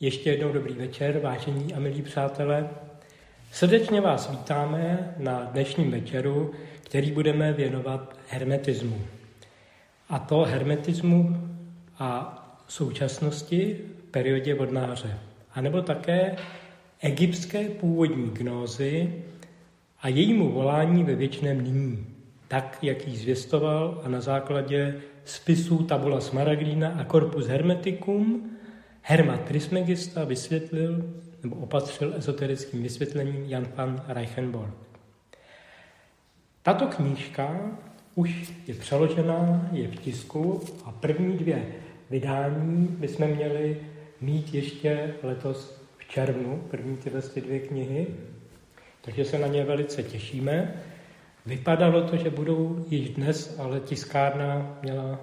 Ještě jednou dobrý večer, vážení a milí přátelé. Srdečně vás vítáme na dnešním večeru, který budeme věnovat hermetismu. A to hermetismu a současnosti v periodě vodnáře. A nebo také egyptské původní gnózy a jejímu volání ve věčném nyní, tak, jak ji zvěstoval a na základě spisů Tabula Smaragdina a Corpus Hermeticum Herma Trismegista vysvětlil nebo opatřil ezoterickým vysvětlením Jan van Reichenborg. Tato knížka už je přeložená, je v tisku a první dvě vydání bychom měli mít ještě letos v červnu, první tyhle ty dvě knihy, takže se na ně velice těšíme. Vypadalo to, že budou již dnes, ale tiskárna měla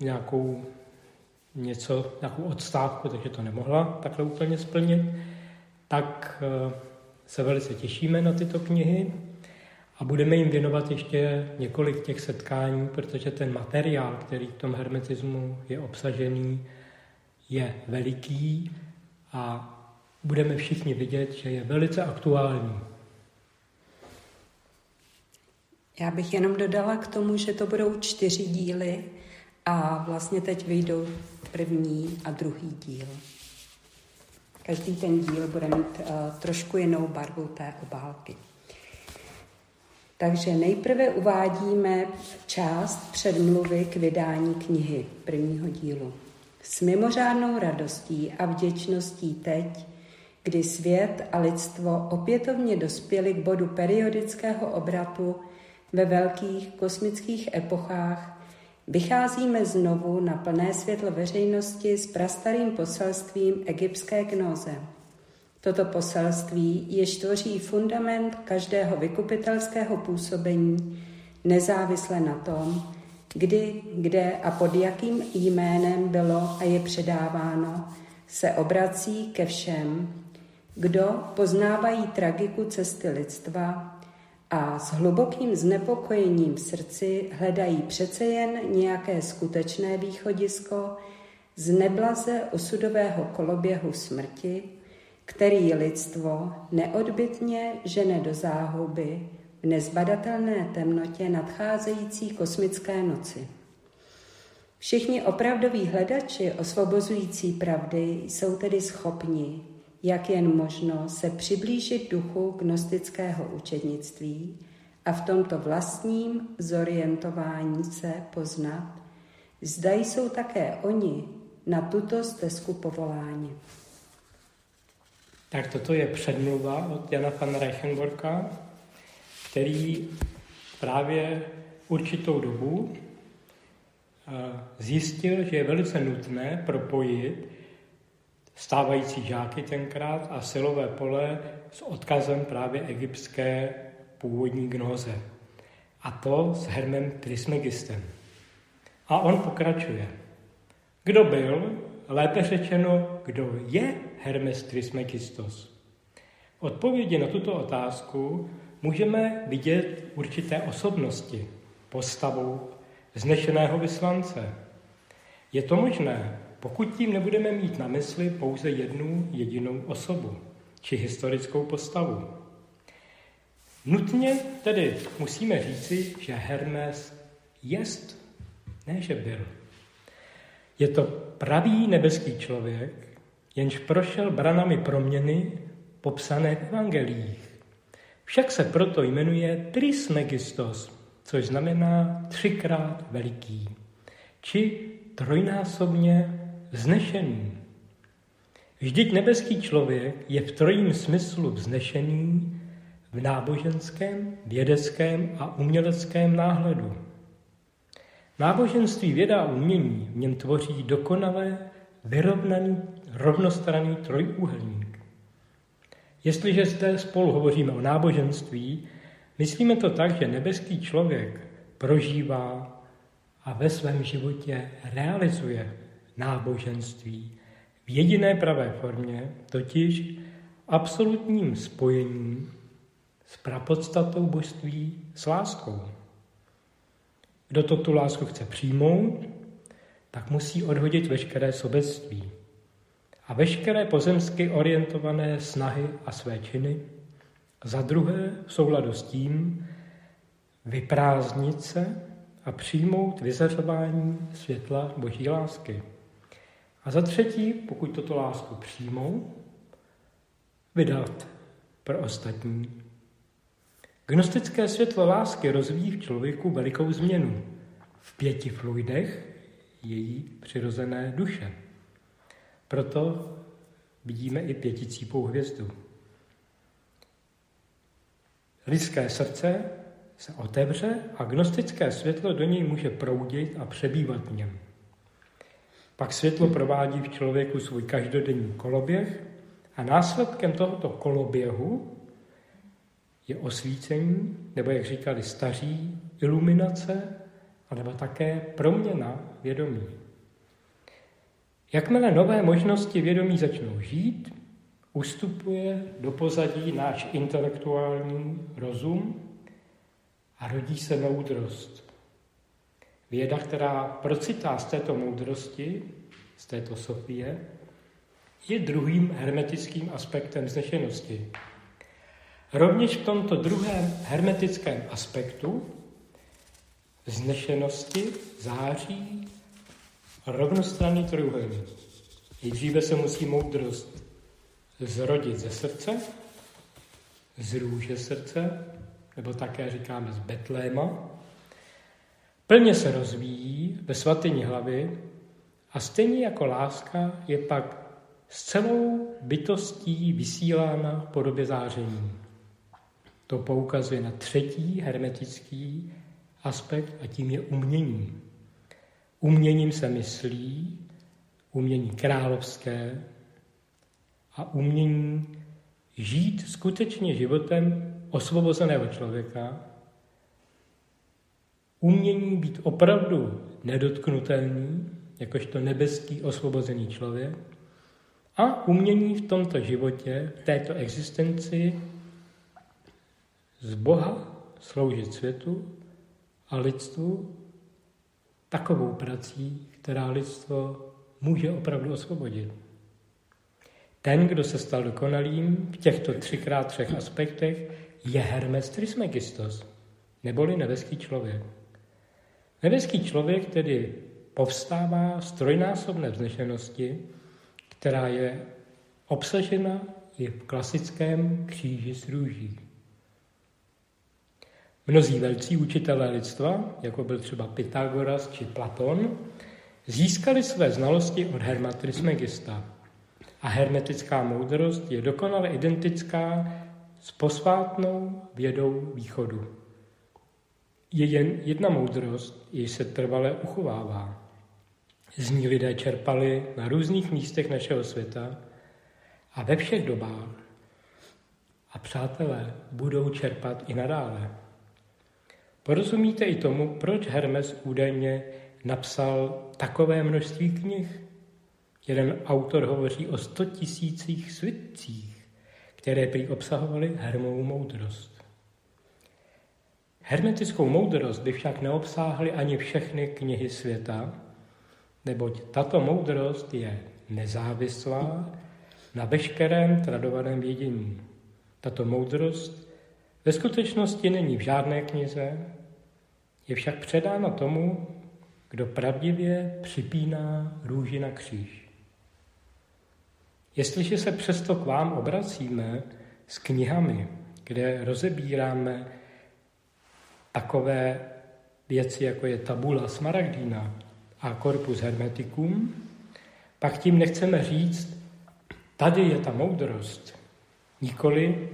nějakou něco, nějakou odstávku, takže to nemohla takhle úplně splnit, tak eh, se velice těšíme na tyto knihy a budeme jim věnovat ještě několik těch setkání, protože ten materiál, který v tom hermetismu je obsažený, je veliký a budeme všichni vidět, že je velice aktuální. Já bych jenom dodala k tomu, že to budou čtyři díly a vlastně teď vyjdou první a druhý díl. Každý ten díl bude mít uh, trošku jinou barvu té obálky. Takže nejprve uvádíme část předmluvy k vydání knihy prvního dílu. S mimořádnou radostí a vděčností teď, kdy svět a lidstvo opětovně dospěli k bodu periodického obratu ve velkých kosmických epochách Vycházíme znovu na plné světlo veřejnosti s prastarým poselstvím egyptské gnoze. Toto poselství jež tvoří fundament každého vykupitelského působení, nezávisle na tom, kdy, kde a pod jakým jménem bylo a je předáváno, se obrací ke všem, kdo poznávají tragiku cesty lidstva a s hlubokým znepokojením v srdci hledají přece jen nějaké skutečné východisko z neblaze osudového koloběhu smrti, který lidstvo neodbitně žene do záhuby v nezbadatelné temnotě nadcházející kosmické noci. Všichni opravdoví hledači osvobozující pravdy jsou tedy schopni jak jen možno se přiblížit duchu gnostického učednictví a v tomto vlastním zorientování se poznat, zda jsou také oni na tuto stezku povoláni. Tak toto je předmluva od Jana van Reichenborka, který právě určitou dobu eh, zjistil, že je velice nutné propojit stávající žáky tenkrát a silové pole s odkazem právě egyptské původní gnoze. A to s Hermem Trismegistem. A on pokračuje. Kdo byl, lépe řečeno, kdo je Hermes Trismegistos? Odpovědi na tuto otázku můžeme vidět určité osobnosti, postavou znešeného vyslance. Je to možné, pokud tím nebudeme mít na mysli pouze jednu jedinou osobu či historickou postavu. Nutně tedy musíme říci, že Hermes jest, ne že byl. Je to pravý nebeský člověk, jenž prošel branami proměny popsané v evangelích. Však se proto jmenuje Trismegistos, což znamená třikrát veliký, či trojnásobně vznešený. Vždyť nebeský člověk je v trojím smyslu vznešený v náboženském, vědeckém a uměleckém náhledu. Náboženství, věda a umění v něm tvoří dokonale vyrovnaný, rovnostranný trojúhelník. Jestliže zde spolu hovoříme o náboženství, myslíme to tak, že nebeský člověk prožívá a ve svém životě realizuje náboženství v jediné pravé formě, totiž absolutním spojením s prapodstatou božství s láskou. Kdo to tu lásku chce přijmout, tak musí odhodit veškeré sobectví. a veškeré pozemsky orientované snahy a své činy. Za druhé, v souladu s tím, vyprázdnit se a přijmout vyzařování světla boží lásky. A za třetí, pokud toto lásku přijmou, vydat pro ostatní. Gnostické světlo lásky rozvíjí v člověku velikou změnu v pěti fluidech její přirozené duše. Proto vidíme i pěticípou hvězdu. Lidské srdce se otevře a gnostické světlo do něj může proudit a přebývat v něm. Pak světlo provádí v člověku svůj každodenní koloběh a následkem tohoto koloběhu je osvícení, nebo jak říkali staří, iluminace, nebo také proměna vědomí. Jakmile nové možnosti vědomí začnou žít, ustupuje do pozadí náš intelektuální rozum a rodí se moudrost. Věda, která procitá z této moudrosti, z této Sofie, je druhým hermetickým aspektem znešenosti. Rovněž v tomto druhém hermetickém aspektu znešenosti září rovnostranný trojuhelník. Nejdříve se musí moudrost zrodit ze srdce, z růže srdce, nebo také říkáme z Betléma, plně se rozvíjí ve svatyni hlavy a stejně jako láska je pak s celou bytostí vysílána v podobě záření. To poukazuje na třetí hermetický aspekt a tím je umění. Uměním se myslí, umění královské a umění žít skutečně životem osvobozeného člověka, umění být opravdu nedotknutelný, jakožto nebeský osvobozený člověk, a umění v tomto životě, v této existenci z Boha sloužit světu a lidstvu takovou prací, která lidstvo může opravdu osvobodit. Ten, kdo se stal dokonalým v těchto třikrát třech aspektech, je Hermes Trismegistos, neboli nebeský člověk. Nebeský člověk tedy povstává z trojnásobné vznešenosti, která je obsažena i v klasickém kříži s růží. Mnozí velcí učitelé lidstva, jako byl třeba Pythagoras či Platon, získali své znalosti od Herma Trismegista. A hermetická moudrost je dokonale identická s posvátnou vědou východu. Je jen jedna moudrost, jež se trvale uchovává. Z ní lidé čerpali na různých místech našeho světa a ve všech dobách. A přátelé budou čerpat i nadále. Porozumíte i tomu, proč Hermes údajně napsal takové množství knih? Jeden autor hovoří o sto tisících svitcích, které prý obsahovaly Hermovou moudrost. Hermetickou moudrost by však neobsáhly ani všechny knihy světa, neboť tato moudrost je nezávislá na veškerém tradovaném vědění. Tato moudrost ve skutečnosti není v žádné knize, je však předána tomu, kdo pravdivě připíná růži na kříž. Jestliže se přesto k vám obracíme s knihami, kde rozebíráme takové věci, jako je tabula smaragdína a corpus hermeticum, pak tím nechceme říct, tady je ta moudrost. Nikoli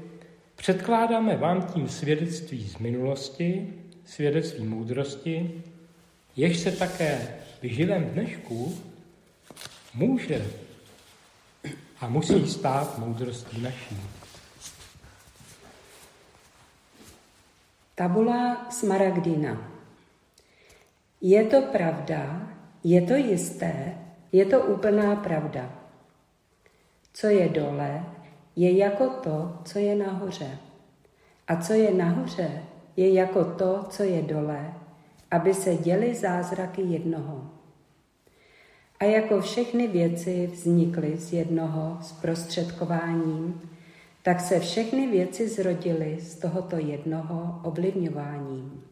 předkládáme vám tím svědectví z minulosti, svědectví moudrosti, jež se také v živém dnešku může a musí stát moudrostí naší. Tabula Smaragdina. Je to pravda, je to jisté, je to úplná pravda. Co je dole, je jako to, co je nahoře. A co je nahoře, je jako to, co je dole, aby se děly zázraky jednoho. A jako všechny věci vznikly z jednoho zprostředkováním, tak se všechny věci zrodily z tohoto jednoho ovlivňováním.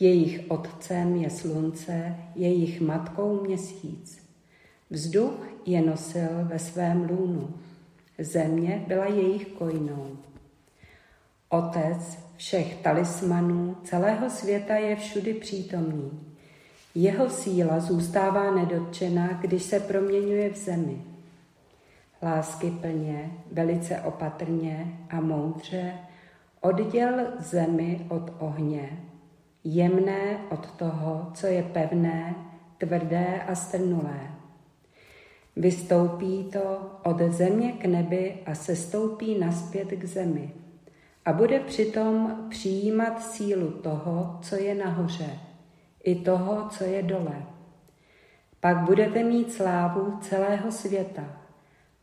Jejich otcem je slunce, jejich matkou měsíc. Vzduch je nosil ve svém lůnu, země byla jejich kojnou. Otec všech talismanů celého světa je všudy přítomný. Jeho síla zůstává nedotčená, když se proměňuje v zemi. Lásky plně, velice opatrně a moudře odděl zemi od ohně, jemné od toho, co je pevné, tvrdé a strnulé. Vystoupí to od země k nebi a se stoupí naspět k zemi a bude přitom přijímat sílu toho, co je nahoře, i toho, co je dole. Pak budete mít slávu celého světa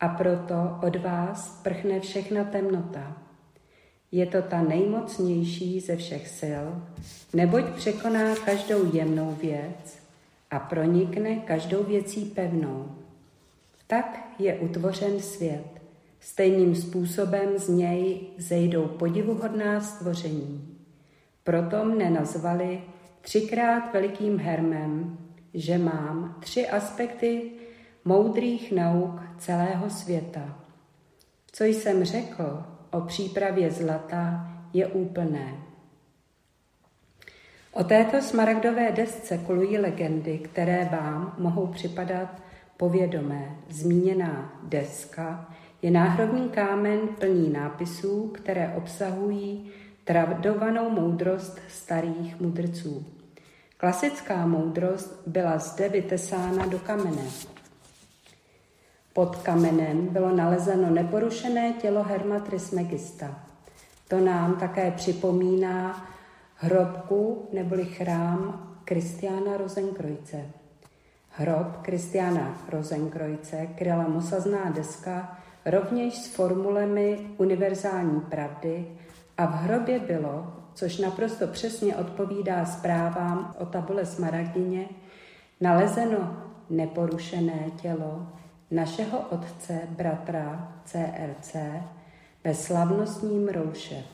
a proto od vás prchne všechna temnota. Je to ta nejmocnější ze všech sil, neboť překoná každou jemnou věc a pronikne každou věcí pevnou. Tak je utvořen svět. Stejným způsobem z něj zejdou podivuhodná stvoření. Proto mne nazvali třikrát velikým hermem, že mám tři aspekty moudrých nauk celého světa. Co jsem řekl o přípravě zlata, je úplné. O této smaragdové desce kolují legendy, které vám mohou připadat povědomé. Zmíněná deska je náhrobní kámen plný nápisů, které obsahují tradovanou moudrost starých mudrců. Klasická moudrost byla zde vytesána do kamene. Pod kamenem bylo nalezeno neporušené tělo Herma Trismegista. To nám také připomíná hrobku neboli chrám Kristiána Rozenkrojce. Hrob Kristiana Rozenkrojce kryla mosazná deska rovněž s formulemi univerzální pravdy a v hrobě bylo, což naprosto přesně odpovídá zprávám o tabule Smaragdině, nalezeno neporušené tělo našeho otce, bratra CRC ve slavnostním rouše.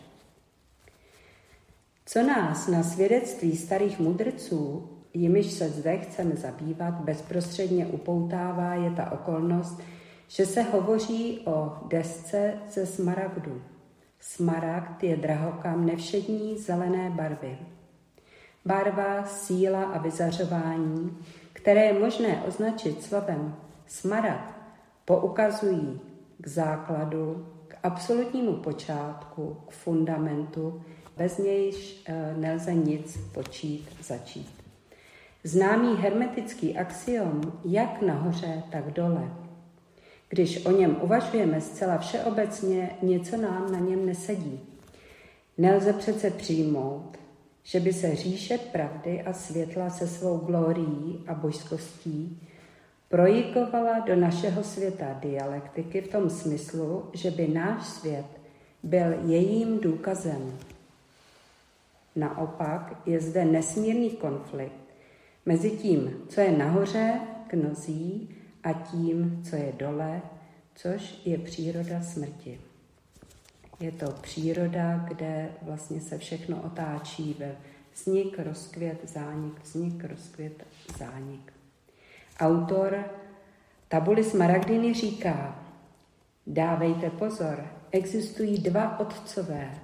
Co nás na svědectví starých mudrců jimiž se zde chceme zabývat, bezprostředně upoutává, je ta okolnost, že se hovoří o desce ze smaragdu. Smaragd je drahokam nevšední zelené barvy. Barva, síla a vyzařování, které je možné označit slovem smaragd, poukazují k základu, k absolutnímu počátku, k fundamentu, bez nějž eh, nelze nic počít, začít. Známý hermetický axiom jak nahoře, tak dole. Když o něm uvažujeme zcela všeobecně, něco nám na něm nesedí. Nelze přece přijmout, že by se říše pravdy a světla se svou glórií a božskostí projikovala do našeho světa dialektiky v tom smyslu, že by náš svět byl jejím důkazem. Naopak je zde nesmírný konflikt mezi tím, co je nahoře k nozí a tím, co je dole, což je příroda smrti. Je to příroda, kde vlastně se všechno otáčí ve vznik, rozkvět, zánik, vznik, rozkvět, zánik. Autor Tabuly Smaragdiny říká, dávejte pozor, existují dva otcové,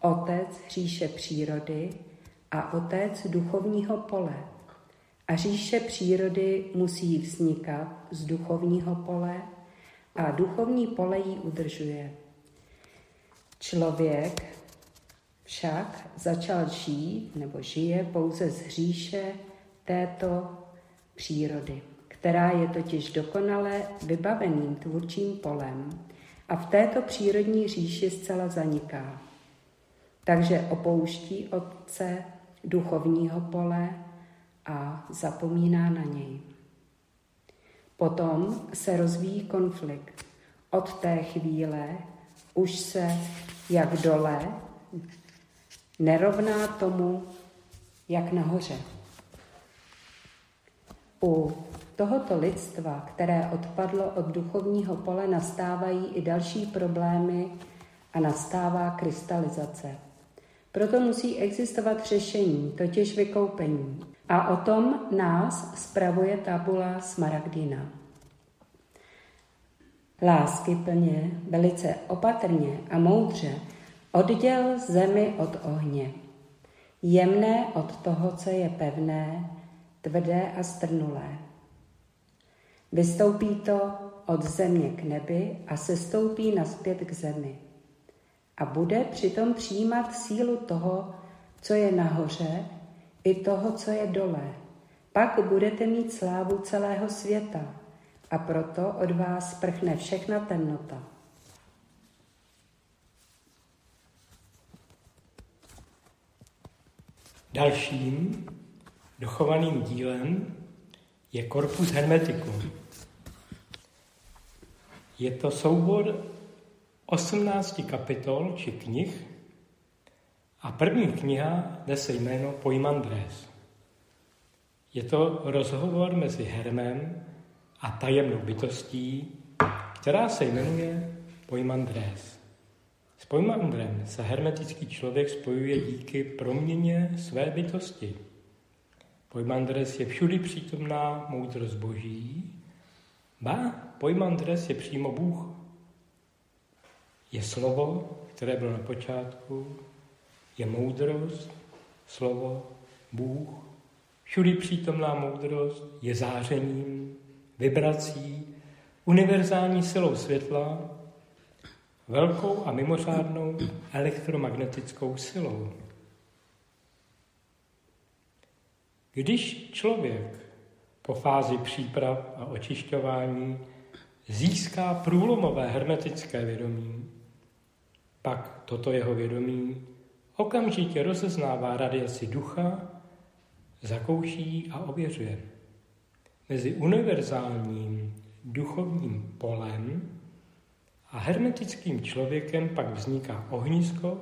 otec říše přírody a otec duchovního pole. A říše přírody musí vznikat z duchovního pole a duchovní pole ji udržuje. Člověk však začal žít nebo žije pouze z říše této přírody, která je totiž dokonale vybaveným tvůrčím polem a v této přírodní říši zcela zaniká. Takže opouští otce duchovního pole a zapomíná na něj. Potom se rozvíjí konflikt. Od té chvíle už se jak dole nerovná tomu, jak nahoře. U tohoto lidstva, které odpadlo od duchovního pole, nastávají i další problémy a nastává krystalizace. Proto musí existovat řešení, totiž vykoupení. A o tom nás spravuje tabula Smaragdina. Lásky plně, velice opatrně a moudře odděl zemi od ohně. Jemné od toho, co je pevné, tvrdé a strnulé. Vystoupí to od země k nebi a se stoupí naspět k zemi. A bude přitom přijímat sílu toho, co je nahoře, i toho, co je dole. Pak budete mít slávu celého světa a proto od vás prchne všechna temnota. Dalším dochovaným dílem je Corpus Hermeticum. Je to soubor 18 kapitol či knih a první kniha nese jméno Poimandres. Je to rozhovor mezi Hermem a tajemnou bytostí, která se jmenuje Poimandres. S Poimandrem se hermetický člověk spojuje díky proměně své bytosti. Poimandres je všudy přítomná moudrost boží, ba Poimandres je přímo Bůh. Je slovo, které bylo na počátku, je moudrost, slovo, Bůh, všudy přítomná moudrost je zářením, vibrací, univerzální silou světla, velkou a mimořádnou elektromagnetickou silou. Když člověk po fázi příprav a očišťování získá průlomové hermetické vědomí, pak toto jeho vědomí okamžitě rozeznává radiaci ducha, zakouší a ověřuje. Mezi univerzálním duchovním polem a hermetickým člověkem pak vzniká ohnisko,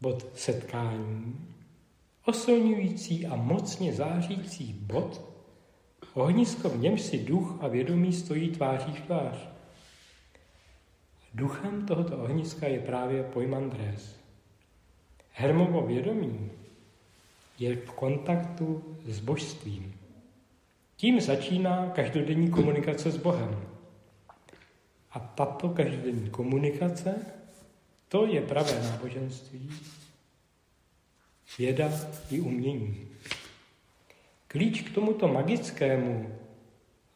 bod setkání, osilňující a mocně zářící bod, ohnisko v němž si duch a vědomí stojí tváří v tvář. Duchem tohoto ohniska je právě Poimandres. Hermovo vědomí je v kontaktu s božstvím. Tím začíná každodenní komunikace s Bohem. A tato každodenní komunikace, to je pravé náboženství, věda i umění. Klíč k tomuto magickému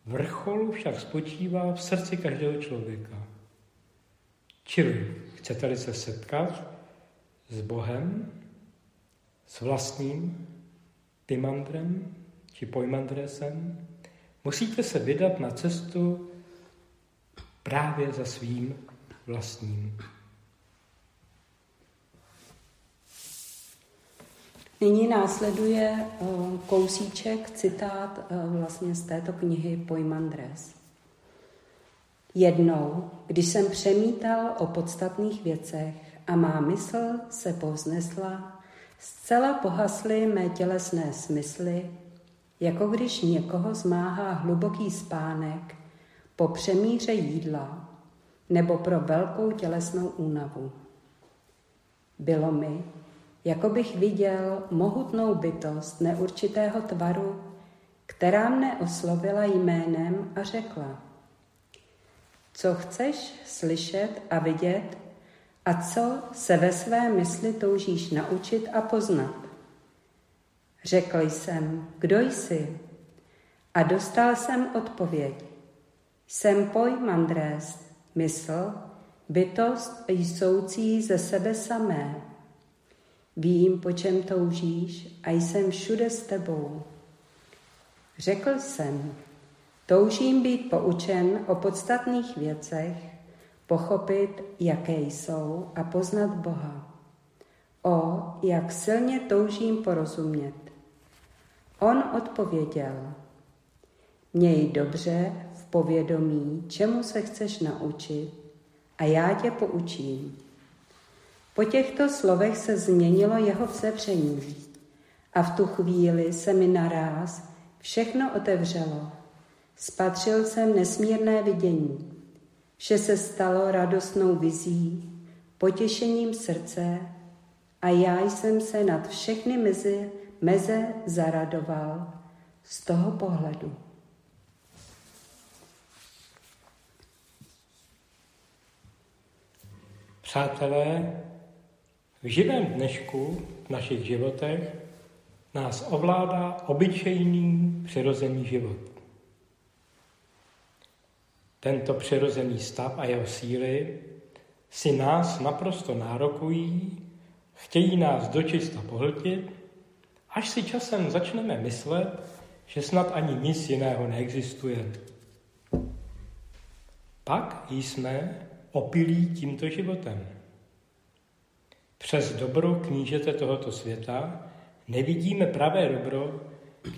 vrcholu však spočívá v srdci každého člověka. Čili chcete-li se setkat s Bohem, s vlastním Timandrem či Pojmandresem, musíte se vydat na cestu právě za svým vlastním. Nyní následuje eh, kousíček, citát eh, vlastně z této knihy Pojmandres. Jednou, když jsem přemítal o podstatných věcech a má mysl se povznesla, zcela pohasly mé tělesné smysly, jako když někoho zmáhá hluboký spánek po přemíře jídla nebo pro velkou tělesnou únavu. Bylo mi, jako bych viděl mohutnou bytost neurčitého tvaru, která mne oslovila jménem a řekla, co chceš slyšet a vidět a co se ve své mysli toužíš naučit a poznat. Řekl jsem, kdo jsi? A dostal jsem odpověď. Jsem pojmandrést, mysl, bytost jsoucí ze sebe samé. Vím, po čem toužíš a jsem všude s tebou. Řekl jsem, toužím být poučen o podstatných věcech, pochopit, jaké jsou a poznat Boha. O, jak silně toužím porozumět. On odpověděl, měj dobře v povědomí, čemu se chceš naučit a já tě poučím. Po těchto slovech se změnilo jeho vzevření a v tu chvíli se mi naráz všechno otevřelo Spatřil jsem nesmírné vidění. Vše se stalo radostnou vizí, potěšením srdce a já jsem se nad všechny mezi, meze zaradoval z toho pohledu. Přátelé, v živém dnešku v našich životech nás ovládá obyčejný přirozený život. Tento přirozený stav a jeho síly si nás naprosto nárokují, chtějí nás dočista pohltit, až si časem začneme myslet, že snad ani nic jiného neexistuje. Pak jsme opilí tímto životem. Přes dobro knížete tohoto světa nevidíme pravé dobro,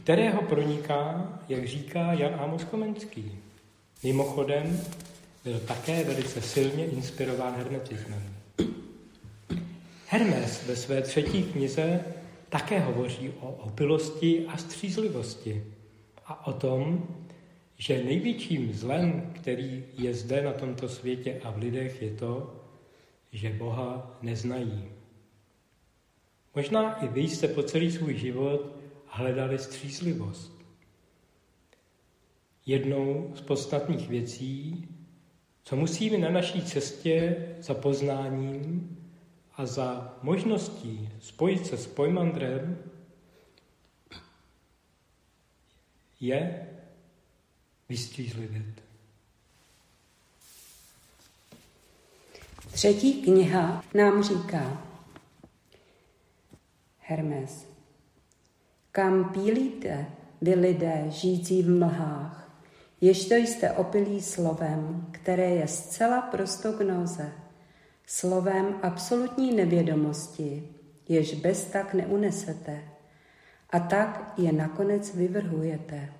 kterého proniká, jak říká Jan Amos Komenský. Mimochodem byl také velice silně inspirován hermetismem. Hermes ve své třetí knize také hovoří o opilosti a střízlivosti a o tom, že největším zlem, který je zde na tomto světě a v lidech, je to, že Boha neznají. Možná i vy jste po celý svůj život hledali střízlivost. Jednou z podstatných věcí, co musíme na naší cestě za poznáním a za možností spojit se s pojmandrem, je vystřízlivět. Třetí kniha nám říká, Hermes. Kam pílíte, vy lidé, žijící v mlhách, to jste opilí slovem, které je zcela prostognóze, slovem absolutní nevědomosti, jež bez tak neunesete, a tak je nakonec vyvrhujete.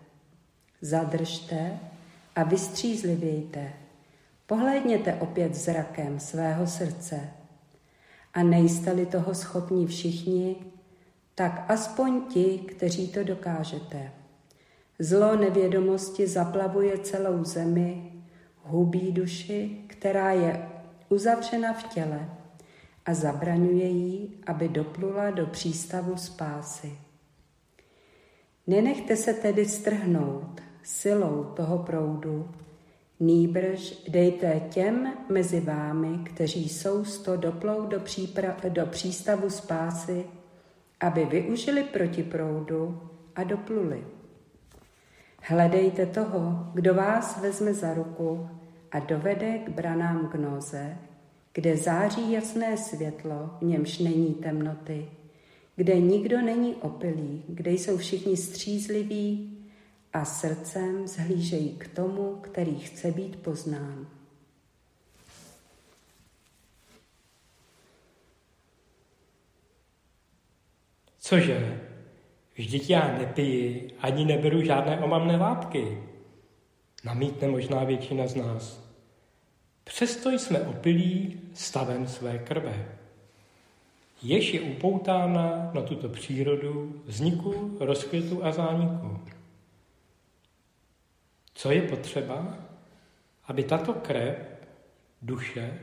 Zadržte a vystřízlivějte. Pohlédněte opět zrakem svého srdce. A nejste-li toho schopni všichni, tak aspoň ti, kteří to dokážete. Zlo nevědomosti zaplavuje celou zemi, hubí duši, která je uzavřena v těle a zabraňuje jí, aby doplula do přístavu spásy. Nenechte se tedy strhnout silou toho proudu, nýbrž dejte těm mezi vámi, kteří jsou sto doplou do, přípra- do přístavu spásy, aby využili proti proudu a dopluli. Hledejte toho, kdo vás vezme za ruku a dovede k branám gnoze, kde září jasné světlo, v němž není temnoty, kde nikdo není opilý, kde jsou všichni střízliví a srdcem zhlížejí k tomu, který chce být poznán. Cože? Vždyť já nepiji, ani neberu žádné omamné látky. Namítne možná většina z nás. Přesto jsme opilí stavem své krve. Jež je upoutána na tuto přírodu vzniku, rozkvětu a zániku. Co je potřeba? Aby tato krev, duše,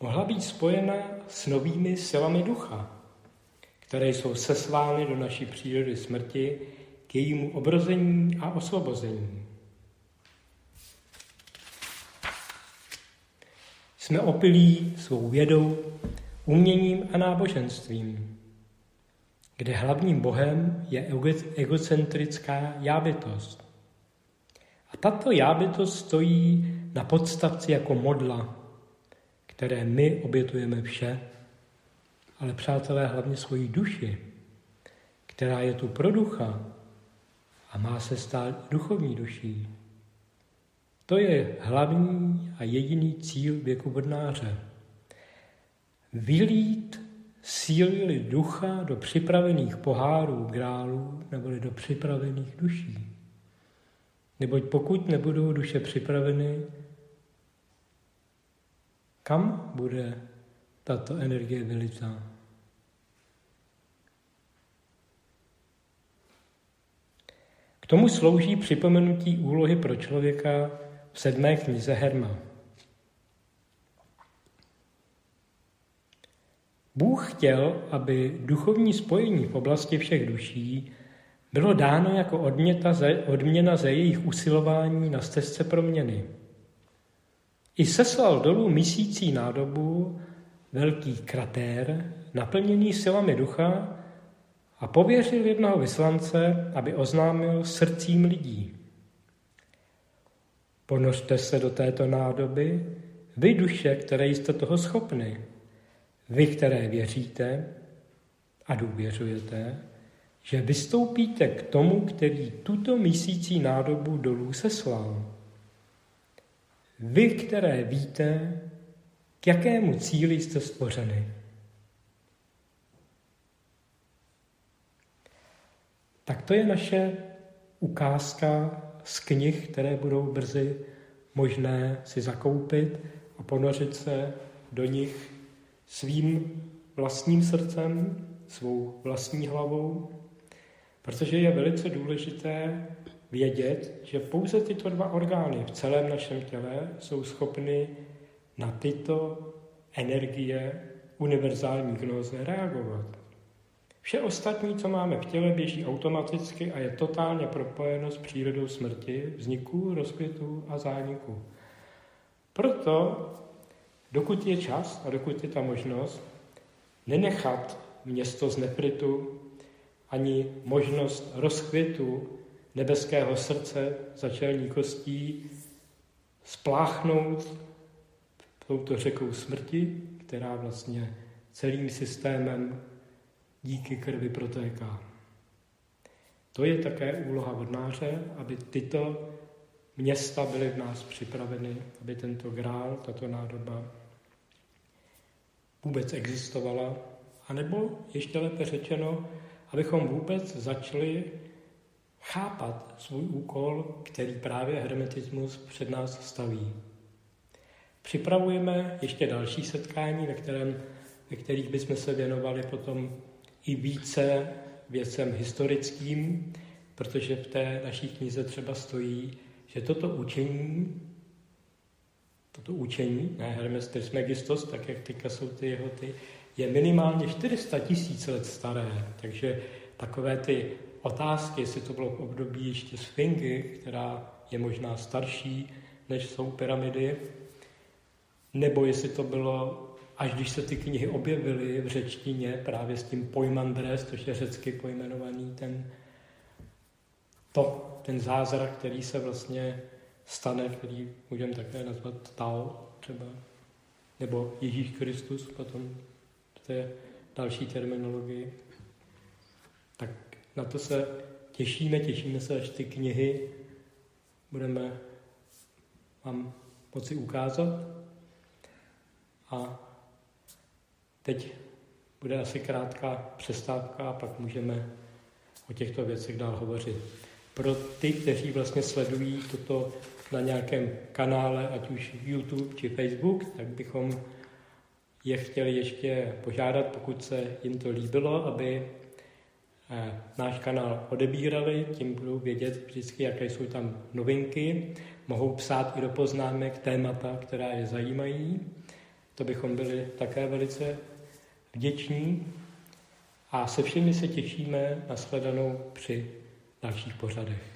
mohla být spojena s novými silami ducha které jsou seslány do naší přírody smrti k jejímu obrození a osvobození. Jsme opilí svou vědou, uměním a náboženstvím, kde hlavním bohem je egocentrická jábytost. A tato jábytost stojí na podstavci jako modla, které my obětujeme vše ale přátelé hlavně svoji duši, která je tu pro ducha a má se stát duchovní duší. To je hlavní a jediný cíl věku vodnáře. Vylít síly ducha do připravených pohárů grálů neboli do připravených duší. Neboť pokud nebudou duše připraveny, kam bude tato energie vylitá? Tomu slouží připomenutí úlohy pro člověka v sedmé knize Herma. Bůh chtěl, aby duchovní spojení v oblasti všech duší bylo dáno jako odměta za, odměna za jejich usilování na stezce proměny. I seslal dolů misící nádobu velký kratér, naplněný silami ducha, a pověřil jednoho vyslance, aby oznámil srdcím lidí. Ponořte se do této nádoby, vy duše, které jste toho schopny, vy, které věříte a důvěřujete, že vystoupíte k tomu, který tuto mísící nádobu dolů seslal. Vy, které víte, k jakému cíli jste stvořeni. Tak to je naše ukázka z knih, které budou brzy možné si zakoupit a ponořit se do nich svým vlastním srdcem, svou vlastní hlavou, protože je velice důležité vědět, že pouze tyto dva orgány v celém našem těle jsou schopny na tyto energie univerzální gnóze reagovat. Vše ostatní, co máme v těle, běží automaticky a je totálně propojeno s přírodou smrti, vzniku, rozkvětu a zániku. Proto, dokud je čas a dokud je ta možnost, nenechat město z nefritu ani možnost rozkvětu nebeského srdce začelní kostí spláchnout touto řekou smrti, která vlastně celým systémem díky krvi protéká. To je také úloha vodnáře, aby tyto města byly v nás připraveny, aby tento grál, tato nádoba vůbec existovala, anebo ještě lépe řečeno, abychom vůbec začali chápat svůj úkol, který právě hermetismus před nás staví. Připravujeme ještě další setkání, ve, kterém, ve kterých bychom se věnovali potom i více věcem historickým, protože v té naší knize třeba stojí, že toto učení, toto učení, ne Hermes Trismegistos, tak jak teďka jsou ty jeho ty, je minimálně 400 tisíc let staré, takže takové ty otázky, jestli to bylo v období ještě Sfingy, která je možná starší, než jsou pyramidy, nebo jestli to bylo až když se ty knihy objevily v řečtině právě s tím pojmandres, což je řecky pojmenovaný ten, to, ten zázrak, který se vlastně stane, který můžeme také nazvat Tao třeba, nebo Ježíš Kristus potom v té další terminologii. Tak na to se těšíme, těšíme se, až ty knihy budeme vám moci ukázat. A Teď bude asi krátká přestávka a pak můžeme o těchto věcech dál hovořit. Pro ty, kteří vlastně sledují toto na nějakém kanále, ať už YouTube či Facebook, tak bychom je chtěli ještě požádat, pokud se jim to líbilo, aby eh, náš kanál odebírali, tím budou vědět vždycky, jaké jsou tam novinky. Mohou psát i do poznámek témata, která je zajímají. To bychom byli také velice vděční a se všemi se těšíme na sledanou při dalších pořadech.